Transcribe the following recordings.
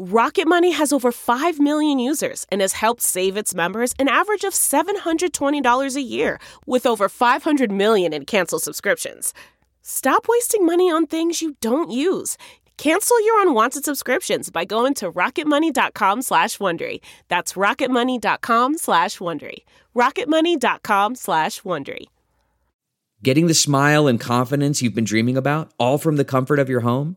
Rocket Money has over 5 million users and has helped save its members an average of $720 a year with over 500 million in canceled subscriptions. Stop wasting money on things you don't use. Cancel your unwanted subscriptions by going to rocketmoney.com slash Wondery. That's rocketmoney.com slash Wondery. rocketmoney.com slash Wondery. Getting the smile and confidence you've been dreaming about, all from the comfort of your home,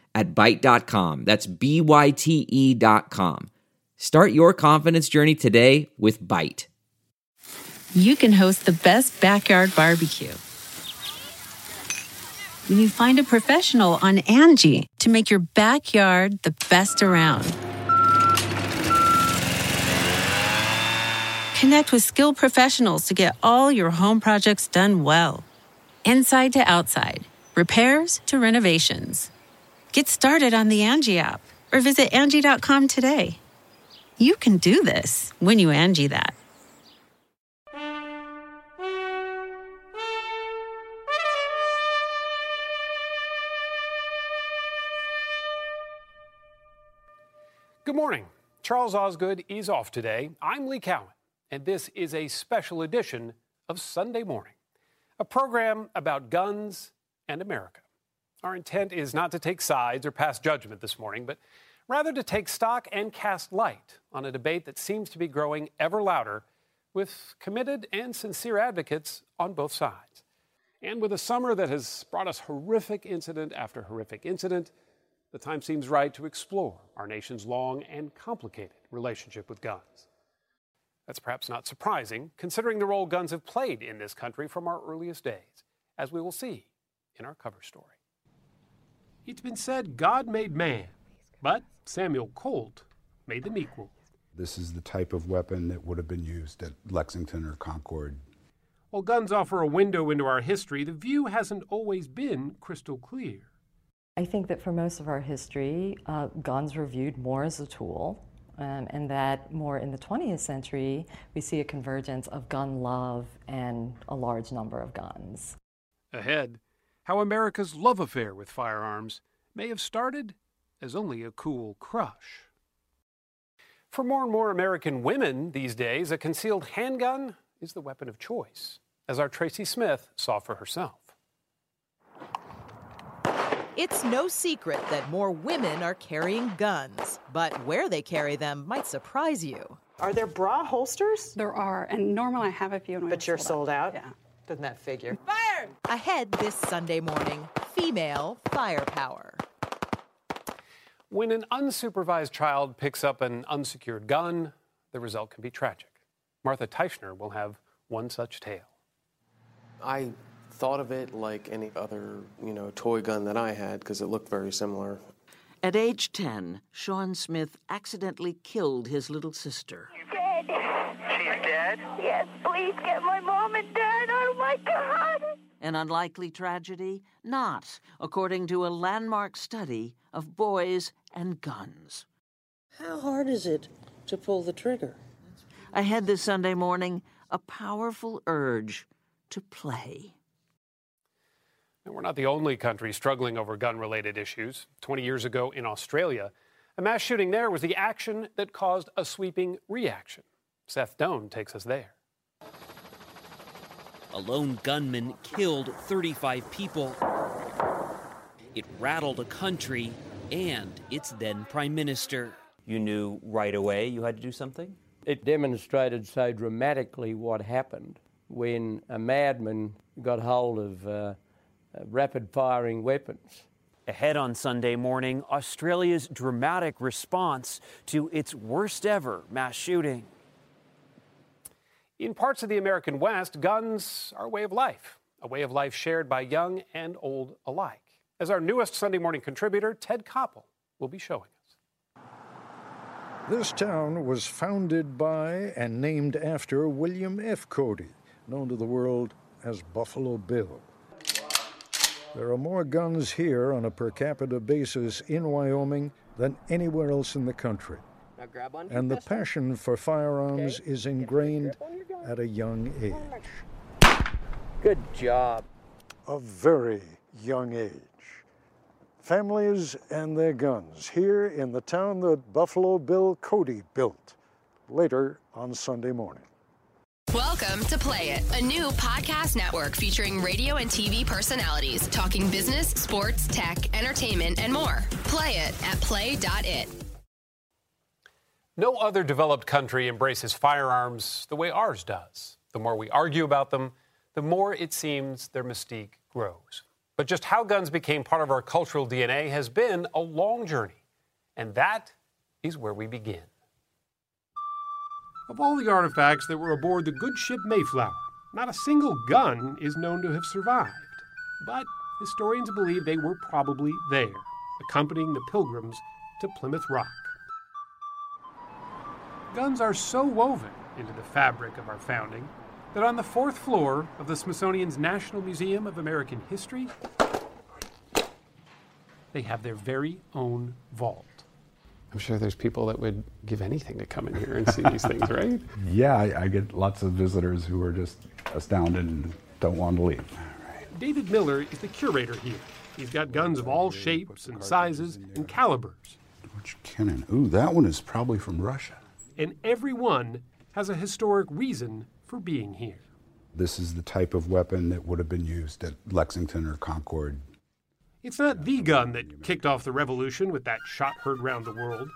at Byte.com. That's B-Y-T-E dot com. Start your confidence journey today with Byte. You can host the best backyard barbecue. When you find a professional on Angie to make your backyard the best around. Connect with skilled professionals to get all your home projects done well. Inside to outside, repairs to renovations. Get started on the Angie app or visit Angie.com today. You can do this when you Angie that. Good morning. Charles Osgood is off today. I'm Lee Cowan, and this is a special edition of Sunday Morning, a program about guns and America. Our intent is not to take sides or pass judgment this morning, but rather to take stock and cast light on a debate that seems to be growing ever louder with committed and sincere advocates on both sides. And with a summer that has brought us horrific incident after horrific incident, the time seems right to explore our nation's long and complicated relationship with guns. That's perhaps not surprising, considering the role guns have played in this country from our earliest days, as we will see in our cover story. It's been said God made man, but Samuel Colt made them equal. This is the type of weapon that would have been used at Lexington or Concord. While guns offer a window into our history, the view hasn't always been crystal clear. I think that for most of our history, uh, guns were viewed more as a tool, um, and that more in the 20th century, we see a convergence of gun love and a large number of guns. Ahead, how America's love affair with firearms may have started as only a cool crush. For more and more American women these days, a concealed handgun is the weapon of choice, as our Tracy Smith saw for herself. It's no secret that more women are carrying guns, but where they carry them might surprise you. Are there bra holsters? There are, and normally I have a few. But you're sold out? Yeah. Doesn't that figure? Fire! Ahead this Sunday morning, female firepower. When an unsupervised child picks up an unsecured gun, the result can be tragic. Martha Teichner will have one such tale. I thought of it like any other, you know, toy gun that I had because it looked very similar. At age 10, Sean Smith accidentally killed his little sister. Dead. She's dead? Yes, please get my mom and dad. My God. An unlikely tragedy? Not, according to a landmark study of boys and guns. How hard is it to pull the trigger? Ahead this Sunday morning, a powerful urge to play. And we're not the only country struggling over gun related issues. 20 years ago in Australia, a mass shooting there was the action that caused a sweeping reaction. Seth Doane takes us there. A lone gunman killed 35 people. It rattled a country and its then prime minister. You knew right away you had to do something? It demonstrated so dramatically what happened when a madman got hold of uh, rapid firing weapons. Ahead on Sunday morning, Australia's dramatic response to its worst ever mass shooting. In parts of the American West, guns are a way of life, a way of life shared by young and old alike. As our newest Sunday morning contributor, Ted Koppel, will be showing us. This town was founded by and named after William F. Cody, known to the world as Buffalo Bill. There are more guns here on a per capita basis in Wyoming than anywhere else in the country. And the passion for firearms is ingrained at a young age. Good job. A very young age. Families and their guns here in the town that Buffalo Bill Cody built later on Sunday morning. Welcome to Play It, a new podcast network featuring radio and TV personalities talking business, sports, tech, entertainment, and more. Play it at play.it. No other developed country embraces firearms the way ours does. The more we argue about them, the more it seems their mystique grows. But just how guns became part of our cultural DNA has been a long journey. And that is where we begin. Of all the artifacts that were aboard the good ship Mayflower, not a single gun is known to have survived. But historians believe they were probably there, accompanying the pilgrims to Plymouth Rock. Guns are so woven into the fabric of our founding that on the fourth floor of the Smithsonian's National Museum of American History, they have their very own vault. I'm sure there's people that would give anything to come in here and see these things, right? Yeah, I, I get lots of visitors who are just astounded and don't want to leave. David Miller is the curator here. He's got guns of all shapes and sizes and calibers. George Kennan. Ooh, that one is probably from Russia. And every one has a historic reason for being here. This is the type of weapon that would have been used at Lexington or Concord. It's not the gun that kicked off the revolution with that shot heard round the world,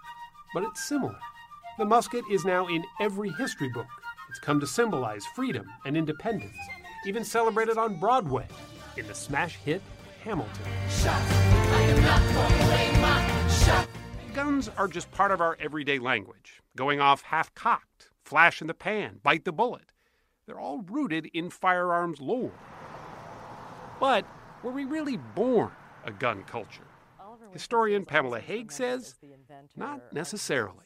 but it's similar. The musket is now in every history book. It's come to symbolize freedom and independence, even celebrated on Broadway in the smash hit Hamilton. Guns are just part of our everyday language, going off half cocked, flash in the pan, bite the bullet. They're all rooted in firearms lore. But were we really born a gun culture? Historian Pamela Haag says not necessarily.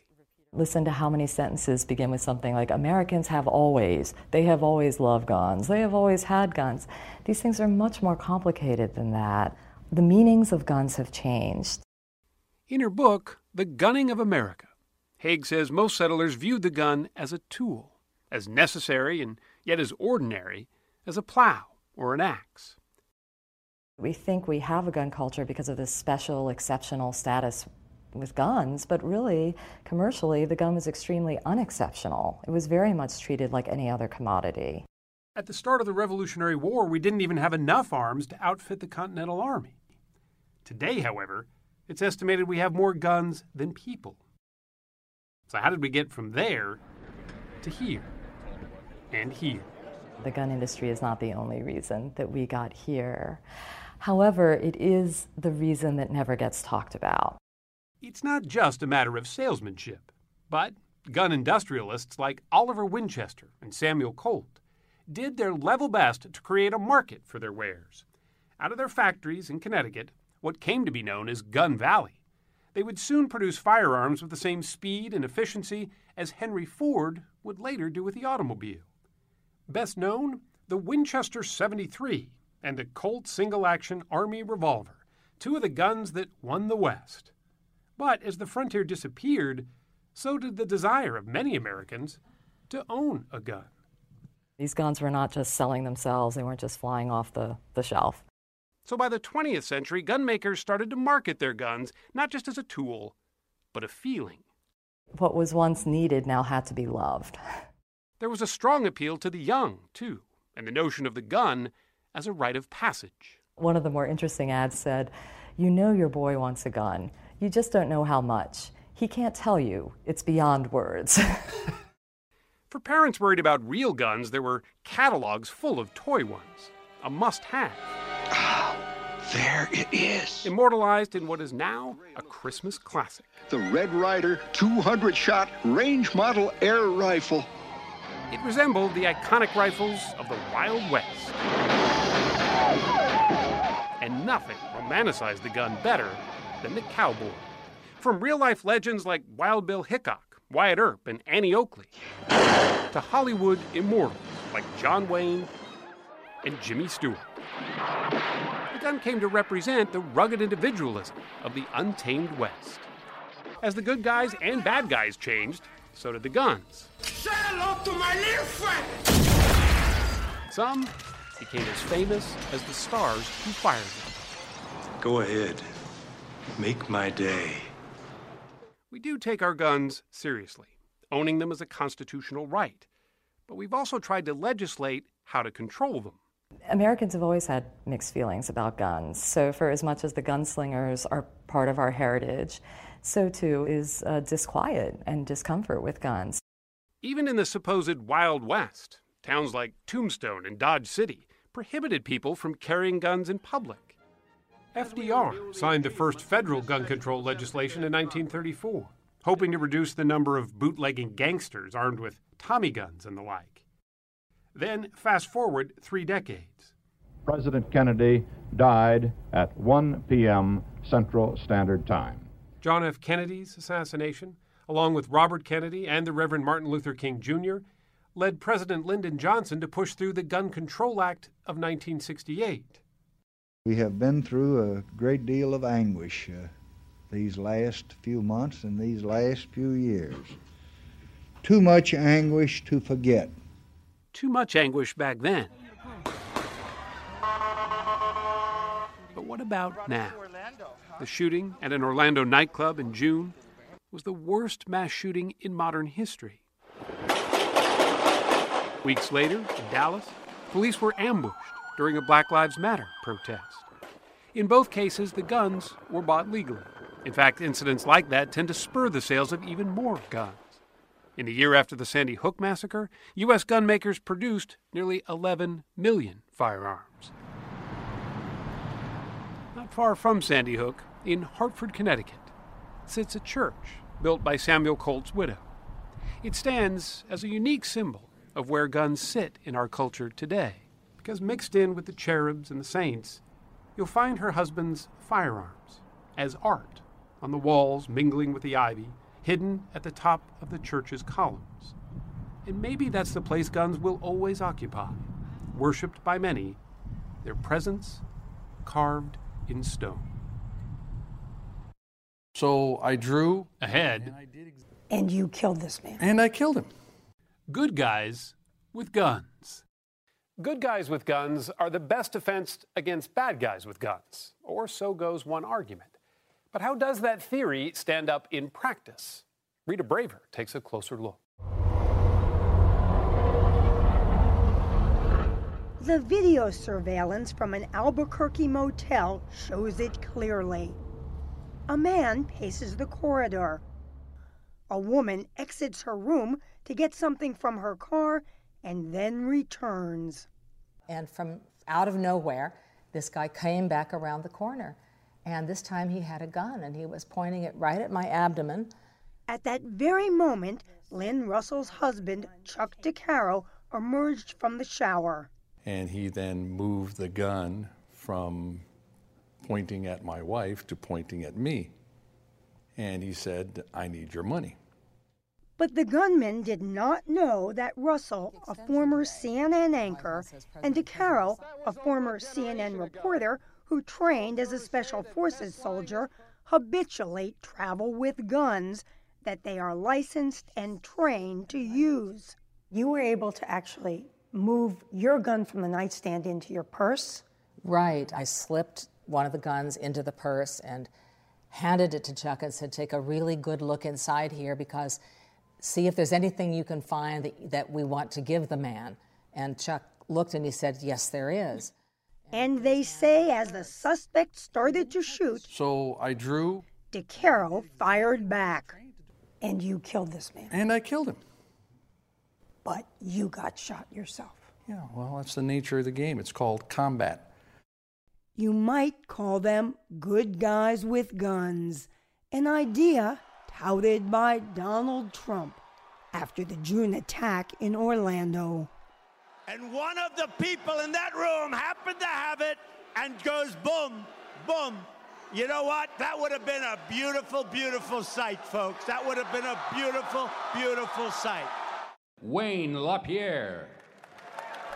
Listen to how many sentences begin with something like Americans have always, they have always loved guns, they have always had guns. These things are much more complicated than that. The meanings of guns have changed. In her book, The Gunning of America, Haag says most settlers viewed the gun as a tool, as necessary and yet as ordinary as a plow or an axe. We think we have a gun culture because of this special, exceptional status with guns, but really, commercially, the gun was extremely unexceptional. It was very much treated like any other commodity. At the start of the Revolutionary War, we didn't even have enough arms to outfit the Continental Army. Today, however, it's estimated we have more guns than people. So, how did we get from there to here and here? The gun industry is not the only reason that we got here. However, it is the reason that never gets talked about. It's not just a matter of salesmanship, but gun industrialists like Oliver Winchester and Samuel Colt did their level best to create a market for their wares. Out of their factories in Connecticut, what came to be known as Gun Valley, they would soon produce firearms with the same speed and efficiency as Henry Ford would later do with the automobile. Best known, the Winchester 73 and the Colt single action Army revolver, two of the guns that won the West. But as the frontier disappeared, so did the desire of many Americans to own a gun. These guns were not just selling themselves, they weren't just flying off the, the shelf. So by the 20th century, gun makers started to market their guns not just as a tool, but a feeling. What was once needed now had to be loved. There was a strong appeal to the young, too, and the notion of the gun as a rite of passage. One of the more interesting ads said, You know your boy wants a gun. You just don't know how much. He can't tell you. It's beyond words. For parents worried about real guns, there were catalogs full of toy ones. A must have. There it is. Immortalized in what is now a Christmas classic. The Red Ryder 200 shot range model air rifle. It resembled the iconic rifles of the Wild West. And nothing romanticized the gun better than the cowboy. From real life legends like Wild Bill Hickok, Wyatt Earp, and Annie Oakley, to Hollywood immortals like John Wayne and Jimmy Stewart. The gun came to represent the rugged individualism of the untamed West. As the good guys and bad guys changed, so did the guns. Say hello to my little friend. Some became as famous as the stars who fired them. Go ahead. Make my day. We do take our guns seriously, owning them as a constitutional right. But we've also tried to legislate how to control them. Americans have always had mixed feelings about guns. So, for as much as the gunslingers are part of our heritage, so too is uh, disquiet and discomfort with guns. Even in the supposed Wild West, towns like Tombstone and Dodge City prohibited people from carrying guns in public. FDR signed the first federal gun control legislation in 1934, hoping to reduce the number of bootlegging gangsters armed with Tommy guns and the like. Then, fast forward three decades. President Kennedy died at 1 p.m. Central Standard Time. John F. Kennedy's assassination, along with Robert Kennedy and the Reverend Martin Luther King Jr., led President Lyndon Johnson to push through the Gun Control Act of 1968. We have been through a great deal of anguish uh, these last few months and these last few years. Too much anguish to forget. Too much anguish back then. But what about now? The shooting at an Orlando nightclub in June was the worst mass shooting in modern history. Weeks later, in Dallas, police were ambushed during a Black Lives Matter protest. In both cases, the guns were bought legally. In fact, incidents like that tend to spur the sales of even more guns. In the year after the Sandy Hook massacre, U.S. gun makers produced nearly 11 million firearms. Not far from Sandy Hook, in Hartford, Connecticut, sits a church built by Samuel Colt's widow. It stands as a unique symbol of where guns sit in our culture today, because mixed in with the cherubs and the saints, you'll find her husband's firearms as art on the walls, mingling with the ivy, hidden at the top of the church's columns. And maybe that's the place guns will always occupy, worshipped by many, their presence carved in stone. So I drew ahead. And you killed this man. And I killed him. Good guys with guns. Good guys with guns are the best defense against bad guys with guns, or so goes one argument. But how does that theory stand up in practice? Rita Braver takes a closer look. The video surveillance from an Albuquerque motel shows it clearly. A man paces the corridor. A woman exits her room to get something from her car and then returns. And from out of nowhere, this guy came back around the corner. And this time he had a gun and he was pointing it right at my abdomen. At that very moment, Lynn Russell's husband, Chuck DeCaro, emerged from the shower. And he then moved the gun from pointing at my wife to pointing at me. And he said, I need your money. But the gunman did not know that Russell, a former CNN anchor, and DeCaro, a former CNN reporter who trained as a special forces soldier, habitually travel with guns that they are licensed and trained to use. You were able to actually move your gun from the nightstand into your purse? Right. I slipped one of the guns into the purse and handed it to Chuck and said, Take a really good look inside here because see if there's anything you can find that, that we want to give the man. And Chuck looked and he said, Yes, there is. And they say as the suspect started to shoot, So I drew. DeCaro fired back. And you killed this man. And I killed him. but you got shot yourself. Yeah, well, that's the nature of the game. It's called combat. You might call them good guys with guns, an idea touted by Donald Trump after the June attack in Orlando. And one of the people in that room happened to have it and goes boom, boom. You know what? That would have been a beautiful, beautiful sight, folks. That would have been a beautiful, beautiful sight. Wayne LaPierre.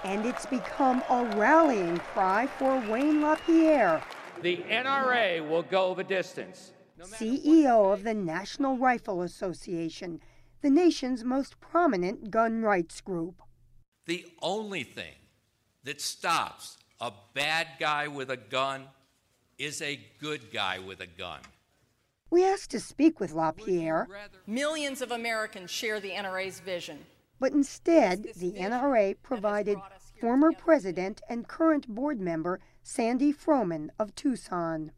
And it's become a rallying cry for Wayne LaPierre, The NRA will go the distance. CEO of the National Rifle Association, the nation's most prominent gun rights group. The only thing that stops a bad guy with a gun is a good guy with a gun. We asked to speak with LaPierre, Millions of Americans share the NRA's vision. but instead, the NRA provided former president and current board member Sandy Froman of Tucson.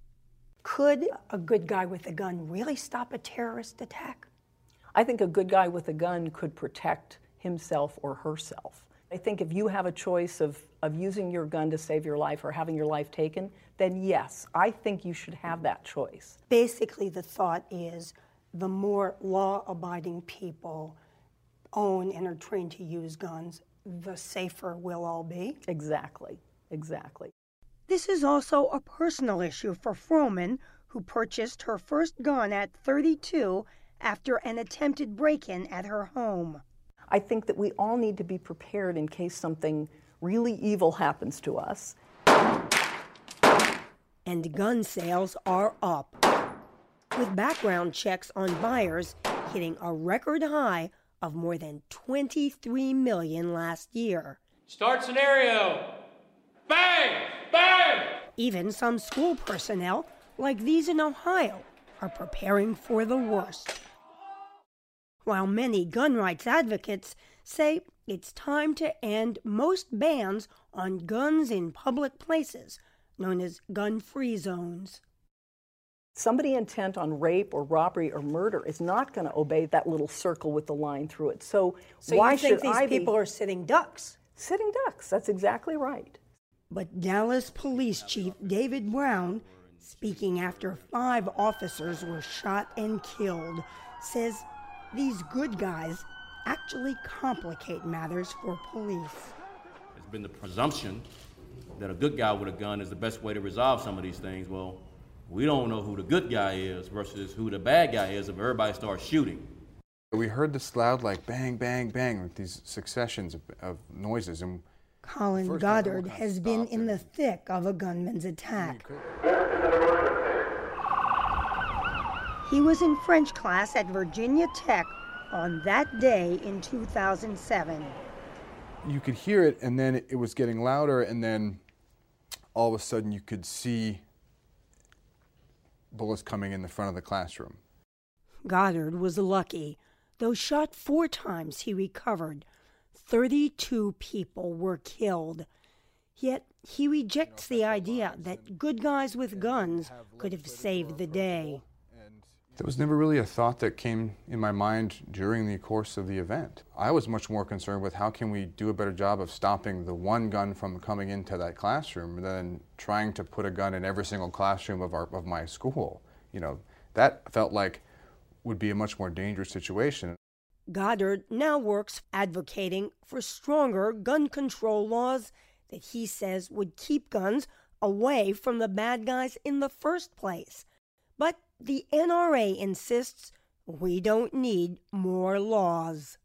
Could a good guy with a gun really stop a terrorist attack? I think a good guy with a gun could protect himself or herself. I think if you have a choice of, of using your gun to save your life or having your life taken, then yes, I think you should have that choice. Basically, the thought is the more law abiding people own and are trained to use guns, the safer we'll all be. Exactly, exactly. This is also a personal issue for Froman, who purchased her first gun at 32 after an attempted break in at her home. I think that we all need to be prepared in case something really evil happens to us. And gun sales are up, with background checks on buyers hitting a record high of more than 23 million last year. Start scenario. Bang! Bang! Even some school personnel, like these in Ohio, are preparing for the worst. While many gun rights advocates say it's time to end most bans on guns in public places, known as gun free zones. Somebody intent on rape or robbery or murder is not going to obey that little circle with the line through it. So, So why you think should these I people be are sitting ducks? sitting ducks? That's exactly right. But Dallas Police Chief David Brown, speaking after five officers were shot and killed, says these good guys actually complicate matters for police. It's been the presumption that a good guy with a gun is the best way to resolve some of these things. Well, we don't know who the good guy is versus who the bad guy is if everybody starts shooting. We heard this loud, like bang, bang, bang, with these successions of, of noises, and Colin First, I don't know Goddard what kind of has been in the thick of a gunman's attack. He was in French class at Virginia Tech on that day in 2007. you could hear it, and then it was getting louder, and then all of a sudden you could see bullets coming in the front of the classroom. Goddard was lucky. Though shot four times, he recovered. 32 people were killed. Yet he rejects the idea that good guys with guns could have saved the day. There was never really a thought that came in my mind during the course of the event. I was much more concerned with how can we do a better job of stopping the one gun from coming into that classroom than trying to put a gun in every single classroom of, our, of my school. You know, that felt like would be a much more dangerous situation. Goddard now works advocating for stronger gun control laws that he says would keep guns away from the bad guys in the first place. But the NRA insists we don't need more laws.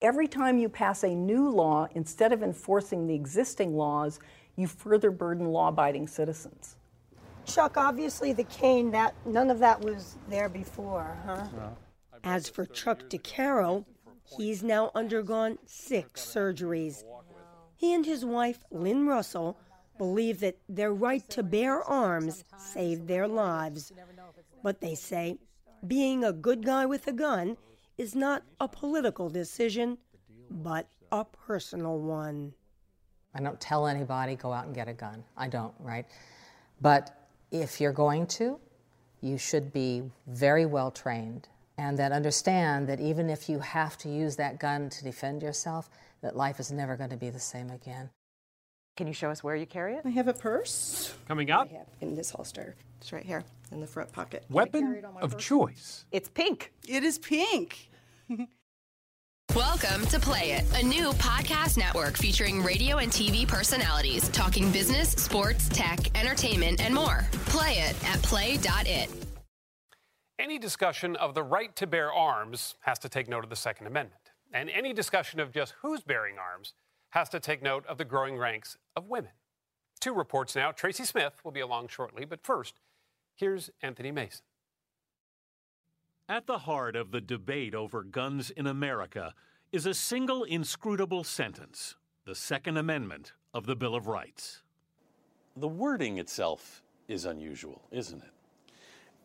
Every time you pass a new law, instead of enforcing the existing laws, you further burden law abiding citizens. Chuck, obviously the cane that none of that was there before, huh? As for Chuck DeCaro, he's now undergone six surgeries. He and his wife, Lynn Russell, believe that their right to bear arms saved their lives. But they say being a good guy with a gun is not a political decision, but a personal one. I don't tell anybody go out and get a gun. I don't, right? But if you're going to, you should be very well trained and that understand that even if you have to use that gun to defend yourself, that life is never going to be the same again. Can you show us where you carry it? I have a purse. Coming up, I have in this holster. It's right here in the front pocket. weapon of choice. It's pink. It is pink. Welcome to Play It, a new podcast network featuring radio and TV personalities talking business, sports, tech, entertainment, and more. Play it at play.it. Any discussion of the right to bear arms has to take note of the Second Amendment. And any discussion of just who's bearing arms has to take note of the growing ranks of women. Two reports now. Tracy Smith will be along shortly, but first, here's Anthony Mason. At the heart of the debate over guns in America is a single inscrutable sentence the Second Amendment of the Bill of Rights. The wording itself is unusual, isn't it?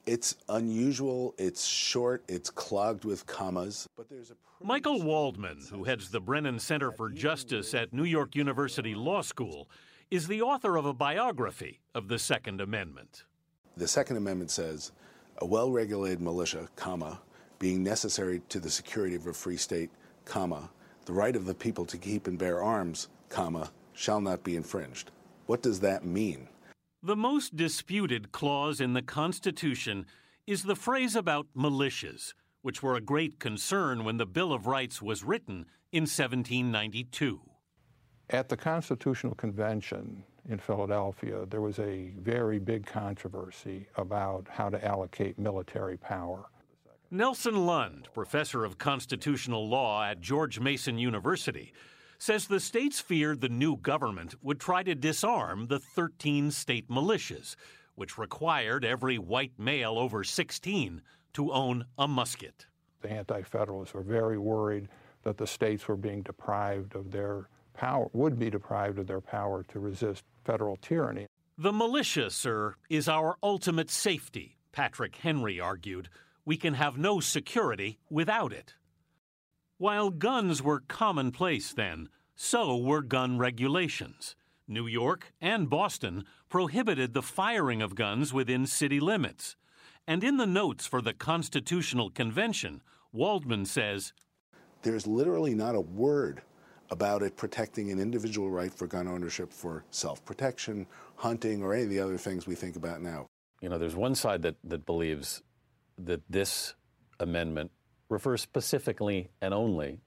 It's unusual, it's short, it's clogged with commas, but there's a Michael Waldman, who heads the Brennan Center for Justice at New York University Law School, is the author of a biography of the Second Amendment. The Second Amendment says a well-regulated militia, comma, being necessary to the security of a free state, comma, the right of the people to keep and bear arms, comma, shall not be infringed. What does that mean? The most disputed clause in the Constitution is the phrase about militias, which were a great concern when the Bill of Rights was written in 1792. At the Constitutional Convention in Philadelphia, there was a very big controversy about how to allocate military power. Nelson Lund, professor of constitutional law at George Mason University, says the states feared the new government would try to disarm the 13 state militias, which required every white male over 16 to own a musket. The Anti Federalists were very worried that the states were being deprived of their power, would be deprived of their power to resist federal tyranny. The militia, sir, is our ultimate safety, Patrick Henry argued. We can have no security without it. While guns were commonplace then, so were gun regulations. New York and Boston prohibited the firing of guns within city limits. And in the notes for the Constitutional Convention, Waldman says There's literally not a word about it protecting an individual right for gun ownership for self protection, hunting, or any of the other things we think about now. You know, there's one side that, that believes that this amendment refers specifically and only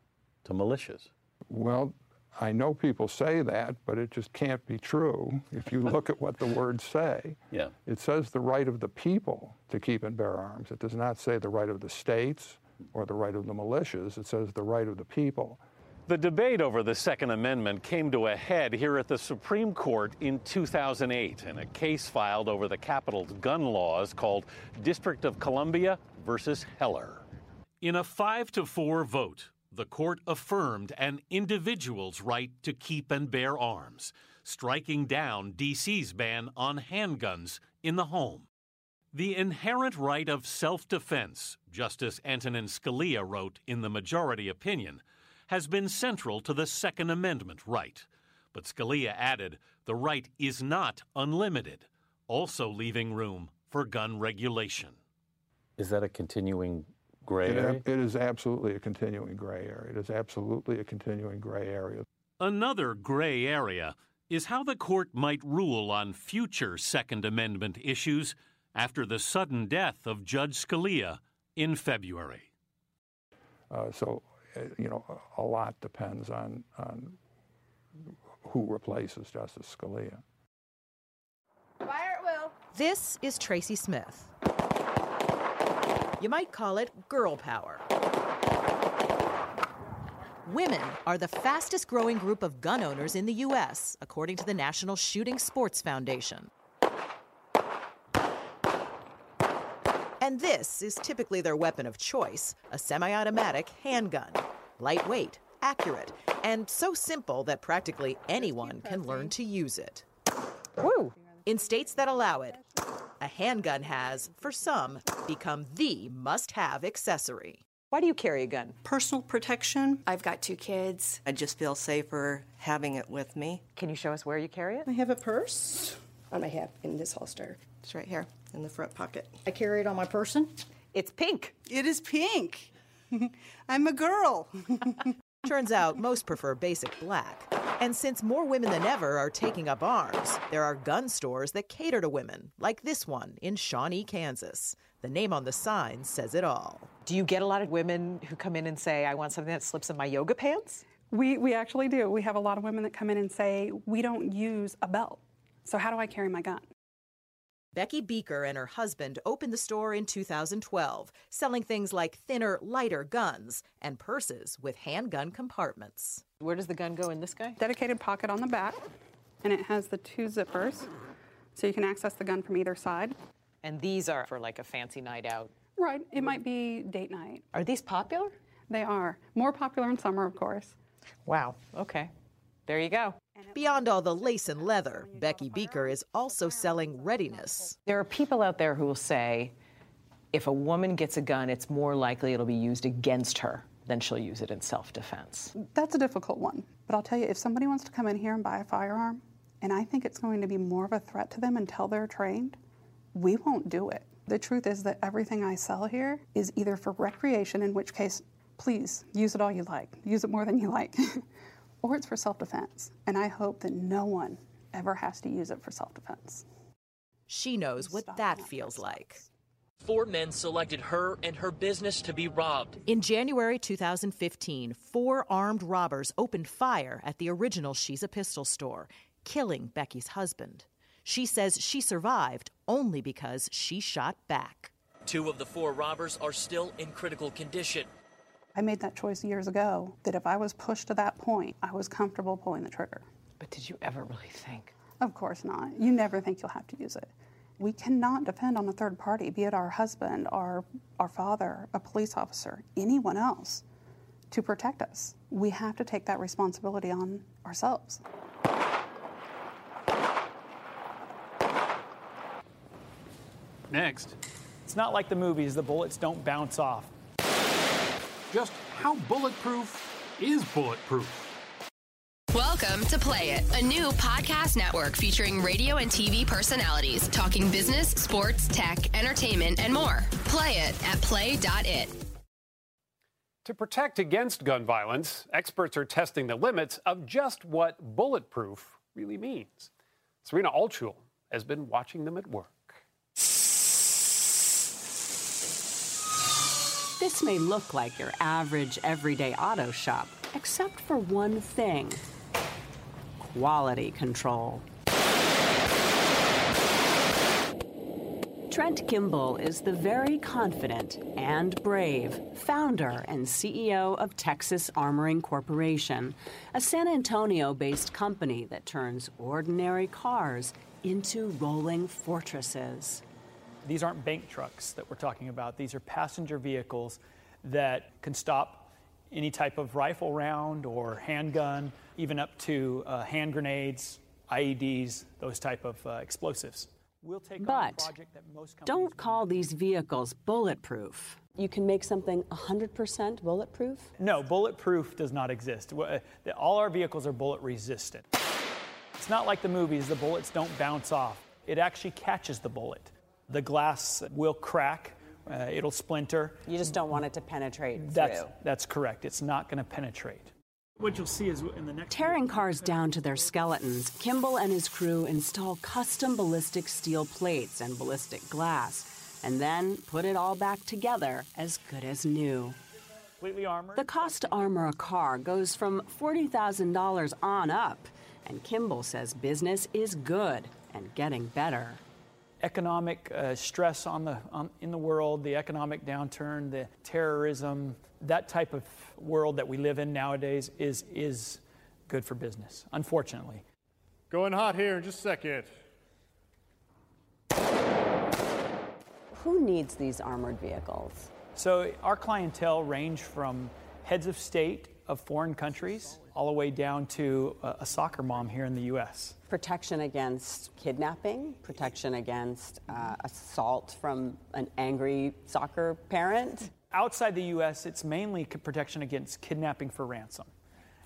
to militias. Well, I know people say that, but it just can't be true if you look at what the words say. Yeah. It says the right of the people to keep and bear arms. It does not say the right of the states or the right of the militias. It says the right of the people. The debate over the Second Amendment came to a head here at the Supreme Court in 2008 in a case filed over the Capitol's gun laws called District of Columbia versus Heller. In a 5 to 4 vote, the court affirmed an individual's right to keep and bear arms, striking down D.C.'s ban on handguns in the home. The inherent right of self defense, Justice Antonin Scalia wrote in the majority opinion, has been central to the Second Amendment right. But Scalia added the right is not unlimited, also leaving room for gun regulation. Is that a continuing gray It, area? it is absolutely a continuing gray area. It is absolutely a continuing gray area. Another gray area is how the court might rule on future Second Amendment issues after the sudden death of Judge Scalia in February. Uh, so, uh, you know, a, a lot depends on, on who replaces Justice Scalia. Fire at will. This is Tracy Smith. You might call it girl power. Women are the fastest growing group of gun owners in the U.S., according to the National Shooting Sports Foundation. And this is typically their weapon of choice a semi automatic handgun. Lightweight, accurate, and so simple that practically anyone can learn to use it. Woo! In states that allow it, a handgun has, for some, become the must have accessory. Why do you carry a gun? Personal protection. I've got two kids. I just feel safer having it with me. Can you show us where you carry it? I have a purse on my hip in this holster. It's right here in the front pocket. I carry it on my person. It's pink. It is pink. I'm a girl. Turns out most prefer basic black. And since more women than ever are taking up arms, there are gun stores that cater to women, like this one in Shawnee, Kansas. The name on the sign says it all. Do you get a lot of women who come in and say, I want something that slips in my yoga pants? We, we actually do. We have a lot of women that come in and say, We don't use a belt. So, how do I carry my gun? Becky Bieker and her husband opened the store in 2012, selling things like thinner, lighter guns and purses with handgun compartments. Where does the gun go in this guy? Dedicated pocket on the back, and it has the two zippers, so you can access the gun from either side. And these are for like a fancy night out. Right, it might be date night. Are these popular? They are. More popular in summer, of course. Wow, okay. There you go. Beyond all the lace and leather, Becky Bieker is also selling readiness. There are people out there who will say if a woman gets a gun, it's more likely it'll be used against her than she'll use it in self defense. That's a difficult one. But I'll tell you, if somebody wants to come in here and buy a firearm, and I think it's going to be more of a threat to them until they're trained, we won't do it. The truth is that everything I sell here is either for recreation, in which case, please use it all you like, use it more than you like, or it's for self defense. And I hope that no one ever has to use it for self defense. She knows what that feels like. Four men selected her and her business to be robbed. In January 2015, four armed robbers opened fire at the original She's a Pistol store, killing Becky's husband. She says she survived only because she shot back. Two of the four robbers are still in critical condition. I made that choice years ago that if I was pushed to that point, I was comfortable pulling the trigger. But did you ever really think? Of course not. You never think you'll have to use it. We cannot depend on a third party, be it our husband, our, our father, a police officer, anyone else, to protect us. We have to take that responsibility on ourselves. Next. It's not like the movies, the bullets don't bounce off. Just how bulletproof is bulletproof? Welcome to Play It, a new podcast network featuring radio and TV personalities talking business, sports, tech, entertainment, and more. Play it at play.it. To protect against gun violence, experts are testing the limits of just what bulletproof really means. Serena Altschul has been watching them at work. This may look like your average everyday auto shop, except for one thing quality control. Trent Kimball is the very confident and brave founder and CEO of Texas Armoring Corporation, a San Antonio based company that turns ordinary cars into rolling fortresses. These aren't bank trucks that we're talking about. These are passenger vehicles that can stop any type of rifle round or handgun, even up to uh, hand grenades, IEDs, those type of uh, explosives. We'll take but don't call these vehicles bulletproof. You can make something 100% bulletproof? No, bulletproof does not exist. All our vehicles are bullet resistant. It's not like the movies, the bullets don't bounce off. It actually catches the bullet. The glass will crack, uh, it'll splinter. You just don't want it to penetrate that's, through. That's correct. It's not going to penetrate. What you'll see is in the next. Tearing cars down to their skeletons, Kimball and his crew install custom ballistic steel plates and ballistic glass, and then put it all back together as good as new. Completely armored. The cost to armor a car goes from $40,000 on up, and Kimball says business is good and getting better economic uh, stress on the, on, in the world, the economic downturn, the terrorism, that type of world that we live in nowadays is, is good for business, unfortunately. Going hot here in just a second. Who needs these armored vehicles? So, our clientele range from heads of state of foreign countries all the way down to a, a soccer mom here in the U.S. Protection against kidnapping, protection against uh, assault from an angry soccer parent. Outside the U.S., it's mainly protection against kidnapping for ransom.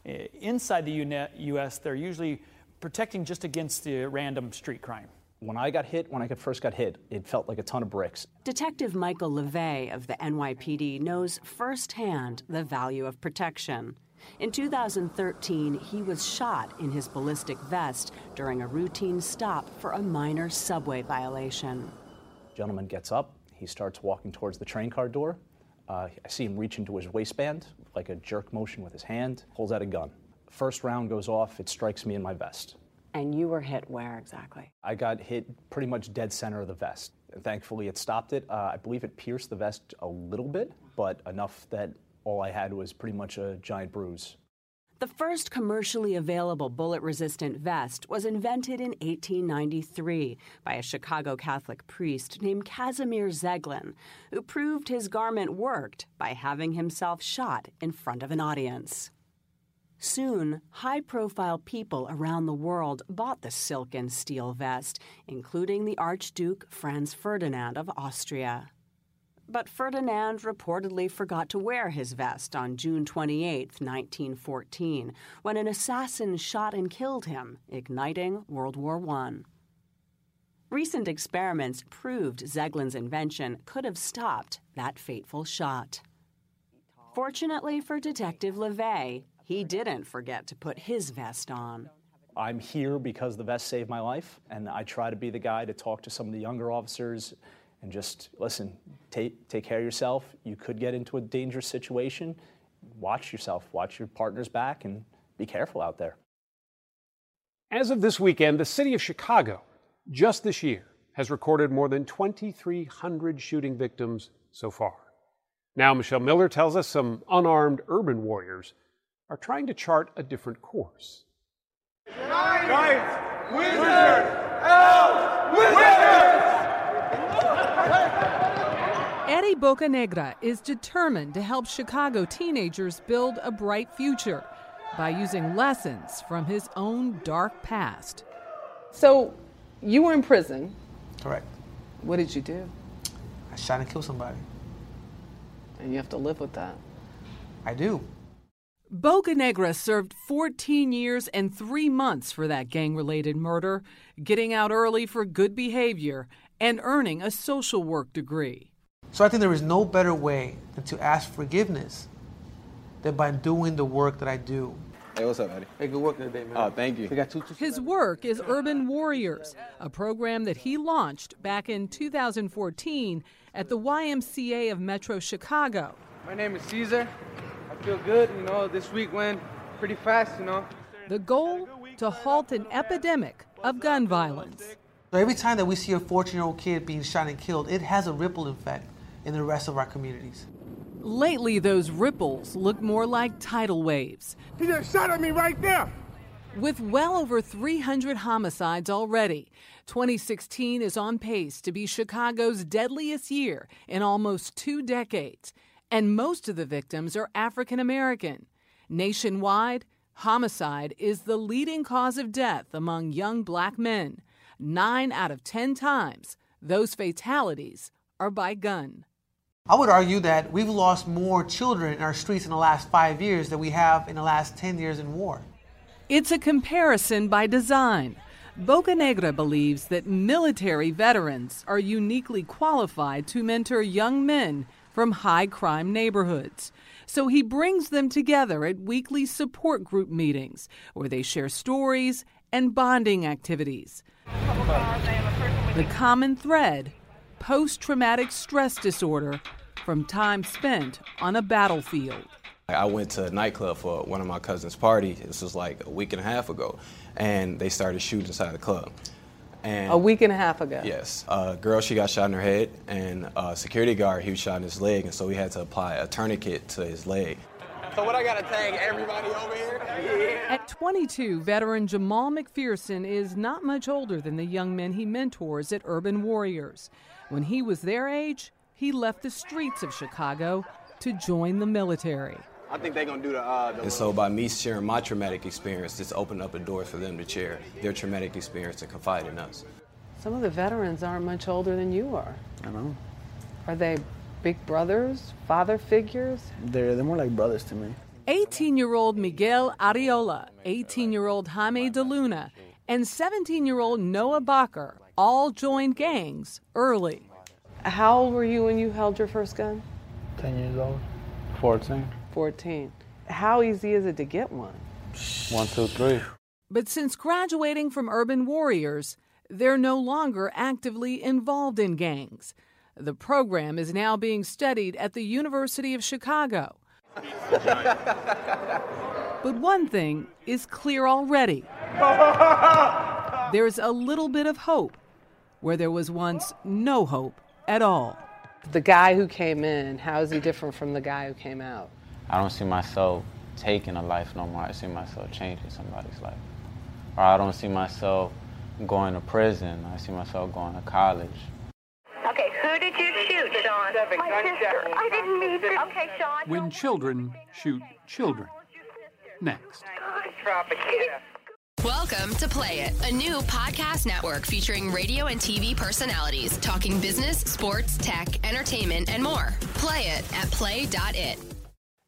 Inside the U.S., they're usually protecting just against the random street crime. When I got hit, when I first got hit, it felt like a ton of bricks. Detective Michael LeVay of the NYPD knows firsthand the value of protection. In 2013, he was shot in his ballistic vest during a routine stop for a minor subway violation. Gentleman gets up, he starts walking towards the train car door. Uh, I see him reach into his waistband, like a jerk motion with his hand, pulls out a gun. First round goes off, it strikes me in my vest. And you were hit where exactly? I got hit pretty much dead center of the vest. And thankfully, it stopped it. Uh, I believe it pierced the vest a little bit, but enough that all I had was pretty much a giant bruise. The first commercially available bullet resistant vest was invented in 1893 by a Chicago Catholic priest named Casimir Zeglen, who proved his garment worked by having himself shot in front of an audience. Soon, high profile people around the world bought the silk and steel vest, including the Archduke Franz Ferdinand of Austria. But Ferdinand reportedly forgot to wear his vest on June 28, 1914, when an assassin shot and killed him, igniting World War I. Recent experiments proved Zeglen's invention could have stopped that fateful shot. Fortunately for Detective LeVay, he didn't forget to put his vest on. I'm here because the vest saved my life, and I try to be the guy to talk to some of the younger officers and just listen, take, take care of yourself. You could get into a dangerous situation. Watch yourself, watch your partner's back, and be careful out there. As of this weekend, the city of Chicago, just this year, has recorded more than 2,300 shooting victims so far. Now, Michelle Miller tells us some unarmed urban warriors are trying to chart a different course. Giants, Wizards, Elves, Wizards! Eddie Bocanegra is determined to help Chicago teenagers build a bright future by using lessons from his own dark past. So, you were in prison. Correct. What did you do? I shot and killed somebody. And you have to live with that. I do. Bocanegra served 14 years and three months for that gang related murder, getting out early for good behavior and earning a social work degree. So I think there is no better way than to ask forgiveness than by doing the work that I do. Hey, what's up, Eddie? Hey, good work today, man. Oh, thank you. We got two, two, His work is Urban Warriors, a program that he launched back in 2014 at the YMCA of Metro Chicago. My name is Caesar. I feel good, you know, this week went pretty fast, you know. The goal to halt an epidemic of gun violence. So every time that we see a 14 year old kid being shot and killed, it has a ripple effect in the rest of our communities. Lately, those ripples look more like tidal waves. He just shot at me right there. With well over 300 homicides already, 2016 is on pace to be Chicago's deadliest year in almost two decades, and most of the victims are African American. Nationwide, homicide is the leading cause of death among young black men. Nine out of 10 times, those fatalities are by gun. I would argue that we've lost more children in our streets in the last five years than we have in the last 10 years in war. It's a comparison by design. Bocanegra believes that military veterans are uniquely qualified to mentor young men from high crime neighborhoods. So he brings them together at weekly support group meetings where they share stories and bonding activities. The common thread post traumatic stress disorder from time spent on a battlefield. I went to a nightclub for one of my cousin's party. This was like a week and a half ago, and they started shooting inside the club. And a week and a half ago. Yes, a girl she got shot in her head, and a security guard he was shot in his leg, and so we had to apply a tourniquet to his leg. So what I gotta tag everybody over here? Yeah. At 22, veteran Jamal McPherson is not much older than the young men he mentors at Urban Warriors. When he was their age, he left the streets of Chicago to join the military. I think they're gonna do the. Uh, the and so by me sharing my traumatic experience, it's opened up a door for them to share their traumatic experience and confide in us. Some of the veterans aren't much older than you are. I know. Are they big brothers, father figures? They're they're more like brothers to me. 18-year-old Miguel Ariola, 18-year-old Jaime De Luna, and 17-year-old Noah Bacher all joined gangs early. How old were you when you held your first gun? 10 years old. 14. 14. How easy is it to get one? One, two, three. But since graduating from Urban Warriors, they're no longer actively involved in gangs. The program is now being studied at the University of Chicago. but one thing is clear already there's a little bit of hope where there was once no hope at all. The guy who came in, how is he different from the guy who came out? I don't see myself taking a life no more. I see myself changing somebody's life. Or I don't see myself going to prison. I see myself going to college. Okay, who did you shoot, Sean? My sister. I didn't mean to. Okay, Sean. When children shoot children. Next. Welcome to Play It, a new podcast network featuring radio and TV personalities talking business, sports, tech, entertainment, and more. Play it at play.it.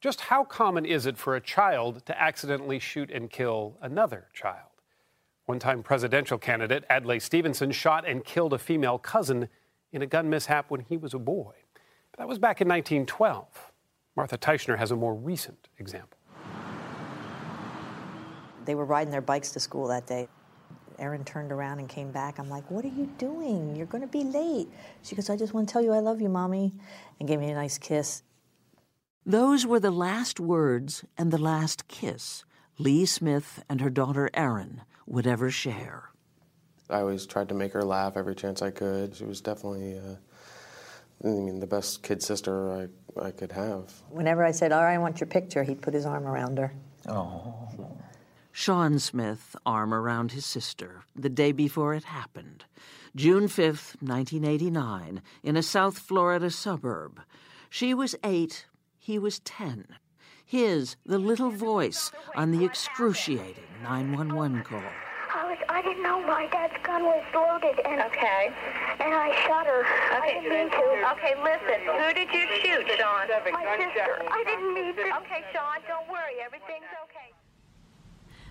Just how common is it for a child to accidentally shoot and kill another child? One time presidential candidate Adlai Stevenson shot and killed a female cousin in a gun mishap when he was a boy. That was back in 1912. Martha Teichner has a more recent example. They were riding their bikes to school that day. Erin turned around and came back. I'm like, What are you doing? You're going to be late. She goes, I just want to tell you I love you, Mommy, and gave me a nice kiss. Those were the last words and the last kiss Lee Smith and her daughter Erin would ever share. I always tried to make her laugh every chance I could. She was definitely, uh, I mean, the best kid sister I, I could have. Whenever I said, All right, I want your picture, he'd put his arm around her. Oh. Sean Smith, arm around his sister, the day before it happened. June 5th, 1989, in a South Florida suburb. She was eight, he was ten. His, the little voice on the excruciating 911 call. I was. I didn't know my dad's gun was loaded, and Okay. and I shot her. I Okay, didn't mean to. Okay, listen. Who did you shoot, Sean? My sister. I didn't mean to. Okay, Sean, don't worry. Everything's okay.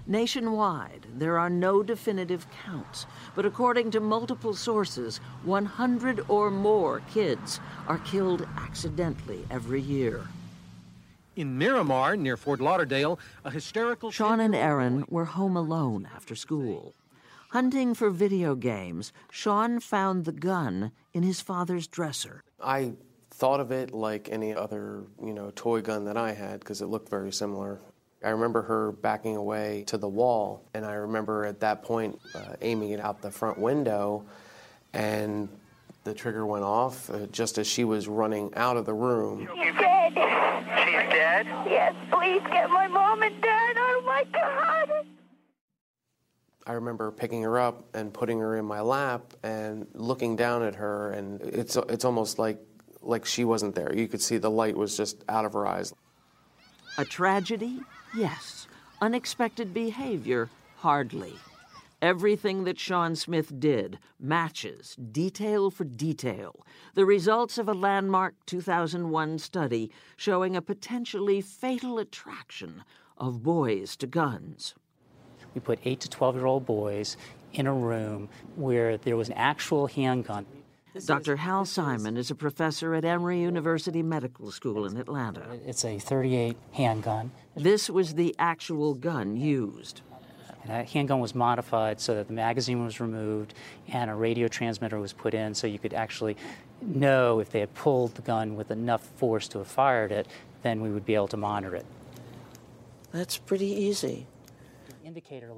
Nationwide, there are no definitive counts, but according to multiple sources, 100 or more kids are killed accidentally every year. In Miramar, near Fort Lauderdale, a hysterical. Sean and Erin were home alone after school. Hunting for video games, Sean found the gun in his father's dresser. I thought of it like any other, you know, toy gun that I had because it looked very similar. I remember her backing away to the wall, and I remember at that point uh, aiming it out the front window, and the trigger went off uh, just as she was running out of the room. She's dead. She's dead? Yes, please get my mom and dad. Oh my God. I remember picking her up and putting her in my lap and looking down at her, and it's it's almost like like she wasn't there. You could see the light was just out of her eyes. A tragedy? Yes. Unexpected behavior? Hardly. Everything that Sean Smith did matches, detail for detail, the results of a landmark 2001 study showing a potentially fatal attraction of boys to guns. We put 8 to 12 year old boys in a room where there was an actual handgun. Dr. Hal Simon is a professor at Emory University Medical School in Atlanta. It's a 38 handgun. This was the actual gun used. That handgun was modified so that the magazine was removed and a radio transmitter was put in so you could actually know if they had pulled the gun with enough force to have fired it, then we would be able to monitor it. That's pretty easy.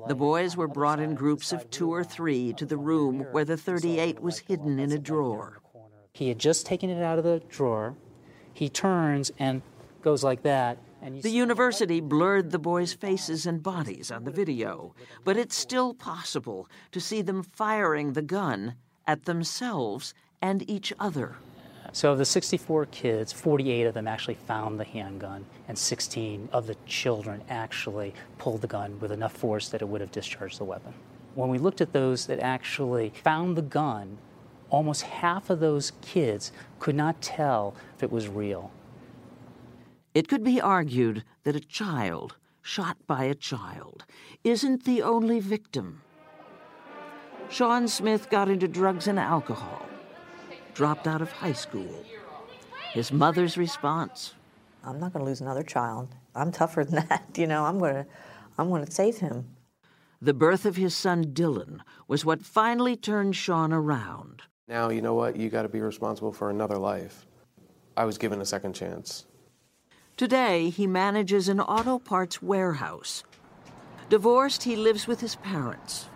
The boys were brought in groups of two or three to the room where the 38 was hidden in a drawer. He had just taken it out of the drawer. He turns and goes like that. And The university blurred the boys' faces and bodies on the video, but it's still possible to see them firing the gun at themselves and each other. So, of the 64 kids, 48 of them actually found the handgun, and 16 of the children actually pulled the gun with enough force that it would have discharged the weapon. When we looked at those that actually found the gun, almost half of those kids could not tell if it was real. It could be argued that a child, shot by a child, isn't the only victim. Sean Smith got into drugs and alcohol, dropped out of high school. His mother's response I'm not going to lose another child. I'm tougher than that. You know, I'm going to, I'm going to save him. The birth of his son Dylan was what finally turned Sean around. Now, you know what? You got to be responsible for another life. I was given a second chance. Today, he manages an auto parts warehouse. Divorced, he lives with his parents.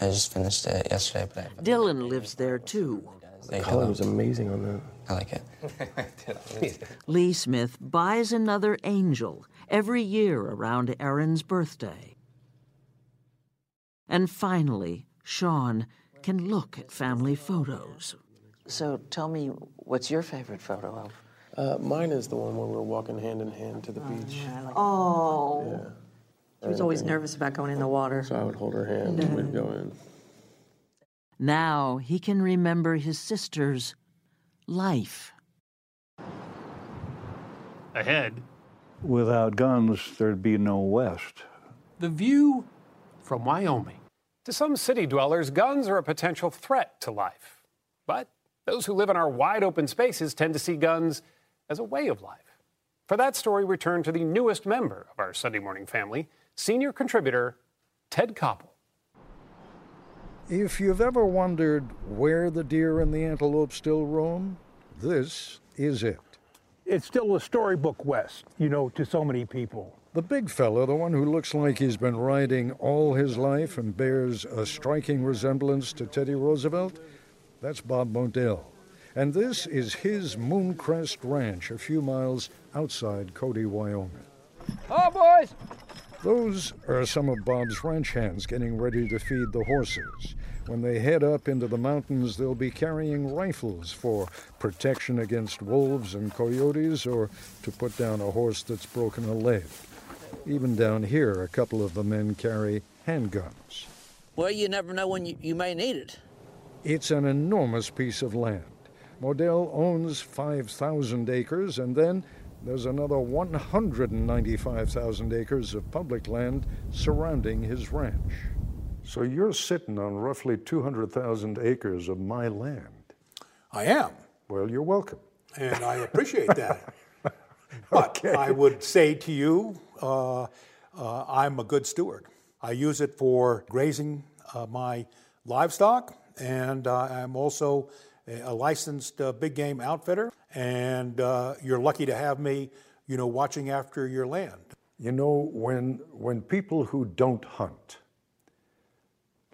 I just finished it yesterday, but I, Dylan lives there too. The color was amazing on that. I like it. Lee Smith buys another angel every year around Erin's birthday. And finally, Sean can look at family photos. So tell me, what's your favorite photo of? Uh, mine is the one where we're walking hand in hand to the beach. Oh. Yeah. She was always nervous about going in the water. So I would hold her hand and we'd go in. Now he can remember his sister's life. Ahead, Without guns, there'd be no West. The view from Wyoming. To some city dwellers, guns are a potential threat to life. But those who live in our wide open spaces tend to see guns as a way of life. For that story, we turn to the newest member of our Sunday morning family, senior contributor Ted Koppel. If you've ever wondered where the deer and the antelope still roam, this is it. It's still a storybook West, you know, to so many people. The big fella, the one who looks like he's been riding all his life and bears a striking resemblance to Teddy Roosevelt, that's Bob Model. And this is his Mooncrest Ranch, a few miles outside Cody, Wyoming. Oh, boys! Those are some of Bob's ranch hands getting ready to feed the horses. When they head up into the mountains, they'll be carrying rifles for protection against wolves and coyotes or to put down a horse that's broken a leg. Even down here, a couple of the men carry handguns. Well, you never know when you, you may need it. It's an enormous piece of land. Model owns 5,000 acres, and then there's another 195,000 acres of public land surrounding his ranch. So you're sitting on roughly 200,000 acres of my land. I am. Well, you're welcome. And I appreciate that. But I would say to you, uh, uh, I'm a good steward. I use it for grazing uh, my livestock, and uh, I'm also a a licensed uh, big game outfitter. And uh, you're lucky to have me, you know, watching after your land. You know, when, when people who don't hunt